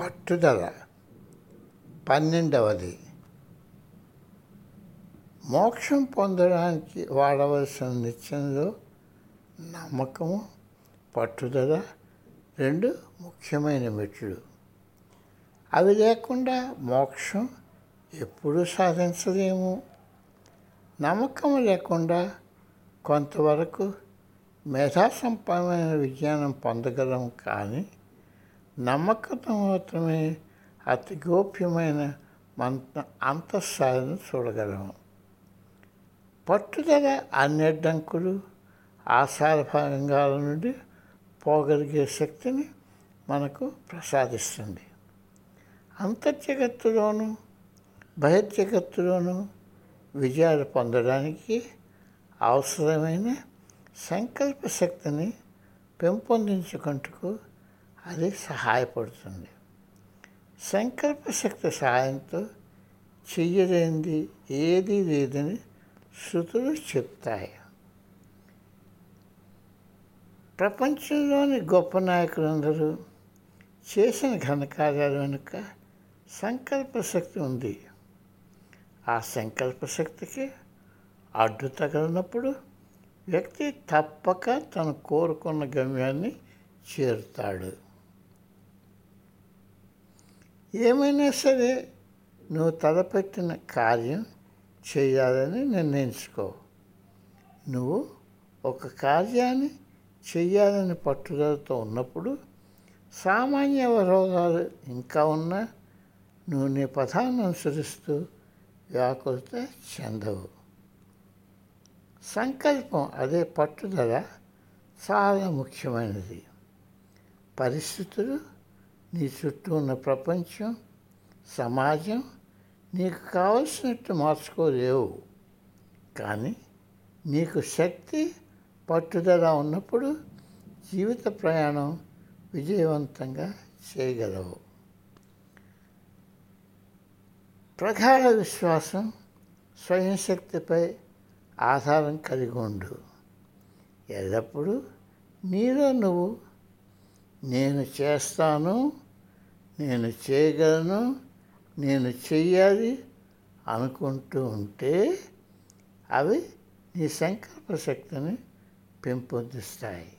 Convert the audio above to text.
పట్టుదల. పన్నెండవది. మోక్షం పొందడానికి వాడవలసిన నిత్యంలో నమ్మకము పట్టుదల రెండు ముఖ్యమైన మెట్లు. అవి లేకుండా మోక్షం ఎప్పుడూ సాధించలేము. నమ్మకం లేకుండా కొంతవరకు మేధాసంపన్నమైన విజ్ఞానం పొందగలం కానీ నమ్మకంతో మాత్రమే అతి గోప్యమైన మంత అంతఃసాలను చూడగలము. పట్టుదల అన్నిడ్డంకులు ఆశాభంగాల నుండి పోగలిగే శక్తిని మనకు ప్రసాదిస్తుంది. అంతర్జగత్తులోను బహిర్జగత్తులోను విజయాలు పొందడానికి అవసరమైన సంకల్ప శక్తిని పెంపొందించుకుంటూ అది సహాయపడుతుంది. సంకల్ప శక్తి సహాయంతో చెయ్యలేనిది ఏది లేదని శృతులు చెప్తాయి. ప్రపంచంలోని గొప్ప నాయకులందరూ చేసిన ఘనకార్యాల వెనుక సంకల్ప శక్తి ఉంది. ఆ సంకల్ప శక్తికి అడ్డు తగలినప్పుడు వ్యక్తి తప్పక తను కోరుకున్న గమ్యాన్ని చేరుతాడు. ఏమైనా సరే నువ్వు తలపెట్టిన కార్యం చేయాలని నిర్ణయించుకో. నువ్వు ఒక కార్యాన్ని చేయాలని పట్టుదలతో ఉన్నప్పుడు సామాన్య అవరోధాలు ఇంకా ఉన్నా నువ్వు నీ పదాన్ని అనుసరిస్తూ వ్యాకులత చెందవు. సంకల్పం అదే పట్టుదల చాలా ముఖ్యమైనది. పరిస్థితులు నీ చుట్టూ ఉన్న ప్రపంచం సమాజం నీకు కావలసినట్టు మార్చుకోలేవు. కానీ నీకు శక్తి పట్టుదల ఉన్నప్పుడు జీవిత ప్రయాణం విజయవంతంగా చేయగలవు. ప్రగాఢ విశ్వాసం స్వయం శక్తిపై ఆధారం కలిగి ఉండు. ఎల్లప్పుడూ నీలో నువ్వు నేను చేస్తాను నేను చేయగలను నేను చెయ్యాలి అనుకుంటూ ఉంటే అవి నీ సంకల్ప శక్తిని పెంపొందిస్తాయి.